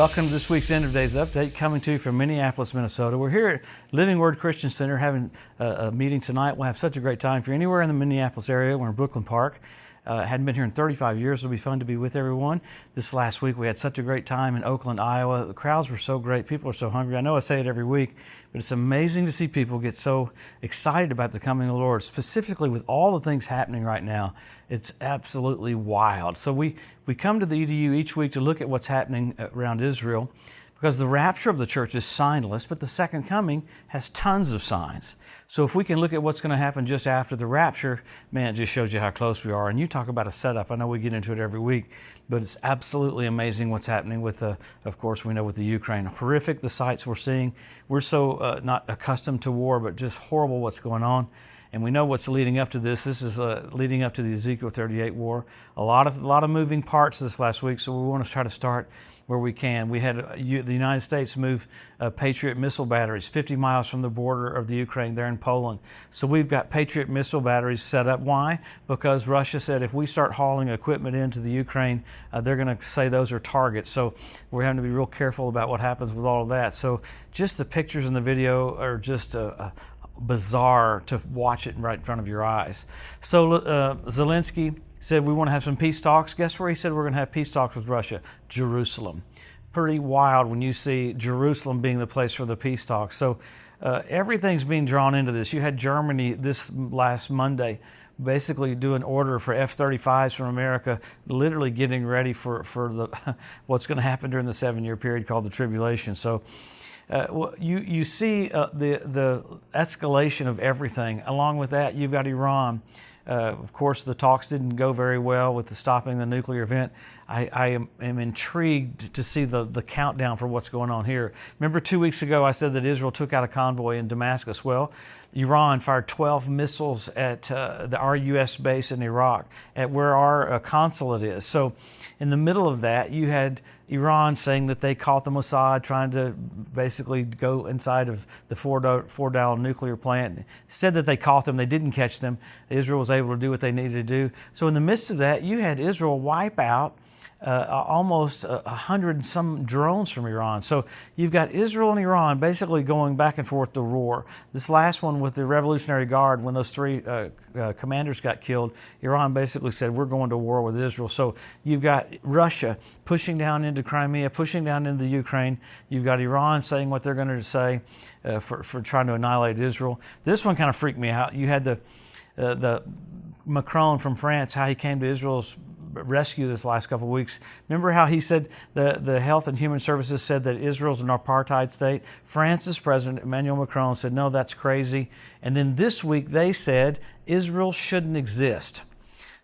welcome to this week's End of Days Update coming to you from Minneapolis, Minnesota. We're here at Living Word Christian Center having a, a meeting tonight. We'll have such a great time. If you're anywhere in the Minneapolis area, we're in Brooklyn Park. Uh, hadn't been here in 35 years. It'll be fun to be with everyone. This last week we had such a great time in Oakland, Iowa. The crowds were so great. People are so hungry. I know I say it every week, but it's amazing to see people get so excited about the coming of the Lord, specifically with all the things happening right now. It's absolutely wild. So we, we come to the EDU each week to look at what's happening around Israel because the rapture of the church is signless, but the second coming has tons of signs. So if we can look at what's going to happen just after the rapture, man, it just shows you how close we are. And you talk about a setup. I know we get into it every week, but it's absolutely amazing what's happening with the, of course, we know with the Ukraine. Horrific the sights we're seeing. We're so uh, not accustomed to war, but just horrible what's going on and we know what's leading up to this. This is uh, leading up to the Ezekiel 38 war. A lot of a lot of moving parts this last week, so we want to try to start where we can. We had uh, the United States move uh, Patriot missile batteries 50 miles from the border of the Ukraine there in Poland. So we've got Patriot missile batteries set up. Why? Because Russia said if we start hauling equipment into the Ukraine, uh, they're going to say those are targets. So we're having to be real careful about what happens with all of that. So just the pictures and the video are just a, a bizarre to watch it right in front of your eyes. So uh, Zelensky said we want to have some peace talks. Guess where he said we're going to have peace talks with Russia? Jerusalem. Pretty wild when you see Jerusalem being the place for the peace talks. So uh, everything's being drawn into this. You had Germany this last Monday basically do an order for F-35s from America, literally getting ready for, for the, what's going to happen during the seven-year period called the tribulation. So uh, you, you see uh, the, the escalation of everything. Along with that, you've got Iran. Uh, of course, the talks didn't go very well with the stopping the nuclear event. I, I am, am, intrigued to see the, the countdown for what's going on here. Remember, two weeks ago, I said that Israel took out a convoy in Damascus. Well, Iran fired 12 missiles at uh, the, our U.S. base in Iraq, at where our uh, consulate is. So, in the middle of that, you had Iran saying that they caught the Mossad trying to basically go inside of the Fordow nuclear plant. Said that they caught them, they didn't catch them. Israel was able to do what they needed to do. So, in the midst of that, you had Israel wipe out uh, almost a hundred some drones from Iran. So you've got Israel and Iran basically going back and forth to war. This last one with the Revolutionary Guard, when those three uh, uh, commanders got killed, Iran basically said, We're going to war with Israel. So you've got Russia pushing down into Crimea, pushing down into the Ukraine. You've got Iran saying what they're going to say uh, for, for trying to annihilate Israel. This one kind of freaked me out. You had the, uh, the Macron from France, how he came to Israel's rescue this last couple of weeks. Remember how he said the, the Health and Human Services said that Israel's an apartheid state? France's president, Emmanuel Macron, said, no, that's crazy. And then this week they said Israel shouldn't exist.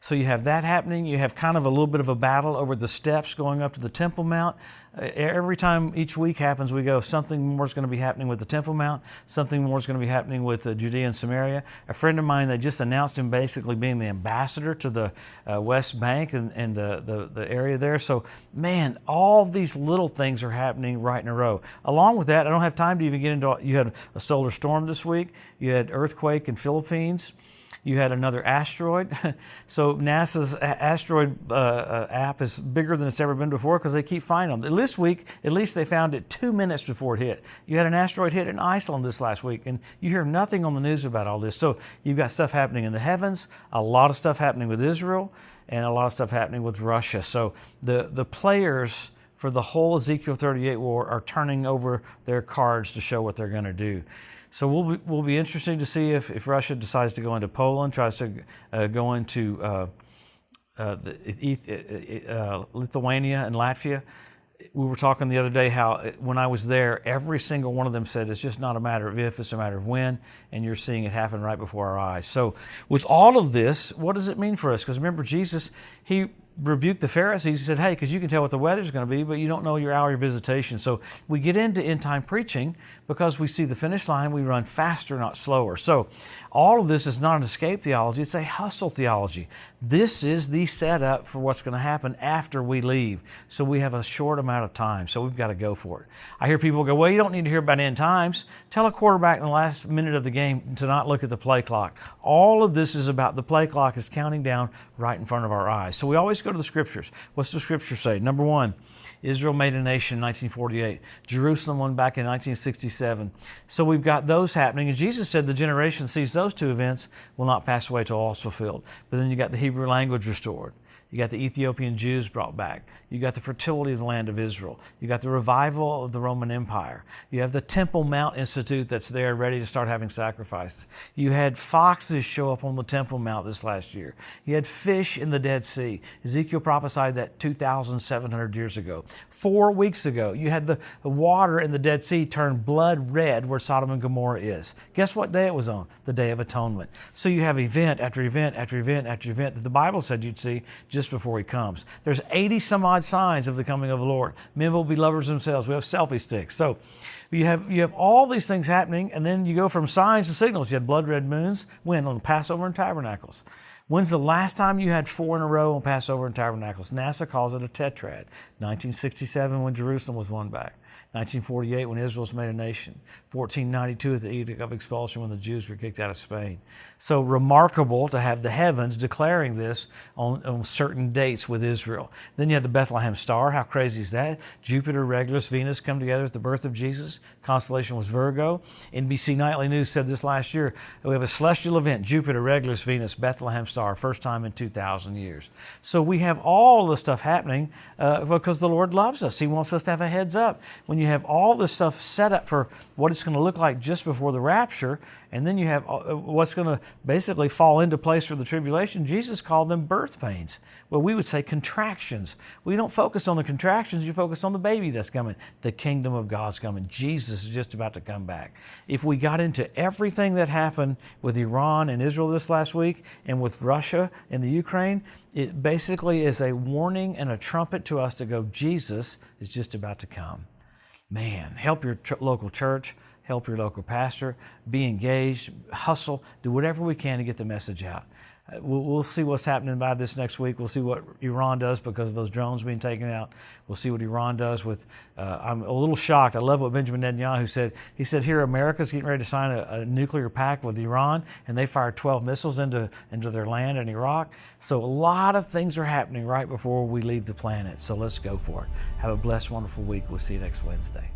So you have that happening. You have kind of a little bit of a battle over the steps going up to the Temple Mount. Every time each week happens, we go, something more is going to be happening with the Temple Mount, something more is going to be happening with uh, Judea and Samaria. A friend of mine, they just announced him basically being the ambassador to the uh, West Bank and, and the, the, the, area there. So, man, all these little things are happening right in a row. Along with that, I don't have time to even get into, you had a solar storm this week, you had earthquake in Philippines. You had another asteroid. so NASA's asteroid uh, uh, app is bigger than it's ever been before because they keep finding them. This week, at least they found it two minutes before it hit. You had an asteroid hit in Iceland this last week, and you hear nothing on the news about all this. So you've got stuff happening in the heavens, a lot of stuff happening with Israel, and a lot of stuff happening with Russia. So the, the players for the whole Ezekiel 38 war are turning over their cards to show what they're going to do. So we'll be, we'll be interesting to see if, if Russia decides to go into Poland, tries to uh, go into uh, uh, uh, Lithuania and Latvia. We were talking the other day how uh, when I was there, every single one of them said it's just not a matter of if, it's a matter of when, and you're seeing it happen right before our eyes. So, with all of this, what does it mean for us? Because remember, Jesus, he rebuked the Pharisees. He said, Hey, because you can tell what the weather's going to be, but you don't know your hour of visitation. So we get into end time preaching because we see the finish line, we run faster, not slower. So all of this is not an escape theology, it's a hustle theology. This is the setup for what's going to happen after we leave. So we have a short amount of time, so we've got to go for it. I hear people go, Well, you don't need to hear about end times. Tell a quarterback in the last minute of the game to not look at the play clock. All of this is about the play clock is counting down right in front of our eyes. So we always go to the scriptures. What's the scripture say? Number one, Israel made a nation in 1948. Jerusalem won back in 1967. So we've got those happening. And Jesus said the generation sees those two events will not pass away till all is fulfilled. But then you got the Hebrew language restored. You got the Ethiopian Jews brought back. You got the fertility of the land of Israel. You got the revival of the Roman Empire. You have the Temple Mount Institute that's there ready to start having sacrifices. You had foxes show up on the Temple Mount this last year. You had fish in the Dead Sea. Ezekiel prophesied that 2,700 years ago. Four weeks ago, you had the water in the Dead Sea turn blood red where Sodom and Gomorrah is. Guess what day it was on? The Day of Atonement. So you have event after event after event after event that the Bible said you'd see just before he comes. There's 80 some odd signs of the coming of the Lord. Men will be lovers themselves. We have selfie sticks. So you have you have all these things happening, and then you go from signs to signals. You had blood red moons. When on Passover and Tabernacles. When's the last time you had four in a row on Passover and Tabernacles? NASA calls it a tetrad. 1967 when Jerusalem was won back. 1948 when Israel was made a nation, 1492 at the Edict of Expulsion when the Jews were kicked out of Spain. So remarkable to have the heavens declaring this on, on certain dates with Israel. Then you have the Bethlehem star. How crazy is that? Jupiter, Regulus, Venus come together at the birth of Jesus. Constellation was Virgo. NBC Nightly News said this last year. We have a celestial event, Jupiter, Regulus, Venus, Bethlehem star, first time in 2,000 years. So we have all the stuff happening uh, because the Lord loves us. He wants us to have a heads up. When you have all this stuff set up for what it's going to look like just before the rapture, and then you have uh, what's going to basically fall into place for the tribulation. Jesus called them birth pains. Well, we would say contractions. We don't focus on the contractions, you focus on the baby that's coming. The kingdom of God's coming. Jesus is just about to come back. If we got into everything that happened with Iran and Israel this last week and with Russia and the Ukraine, it basically is a warning and a trumpet to us to go, Jesus is just about to come man, help your ch- local church, help your local pastor, be engaged, hustle, do whatever we can to get the message out. We'll, we'll, see what's happening by this next week. We'll see what Iran does because of those drones being taken out. We'll see what Iran does with. Uh, I'm a little shocked. I love what Benjamin Netanyahu said. He said, "Here, America's getting ready to sign a, a nuclear pact with Iran, and they fired 12 missiles into into their land in Iraq. So a lot of things are happening right before we leave the planet. So let's go for it. Have a blessed, wonderful week. We'll see you next Wednesday."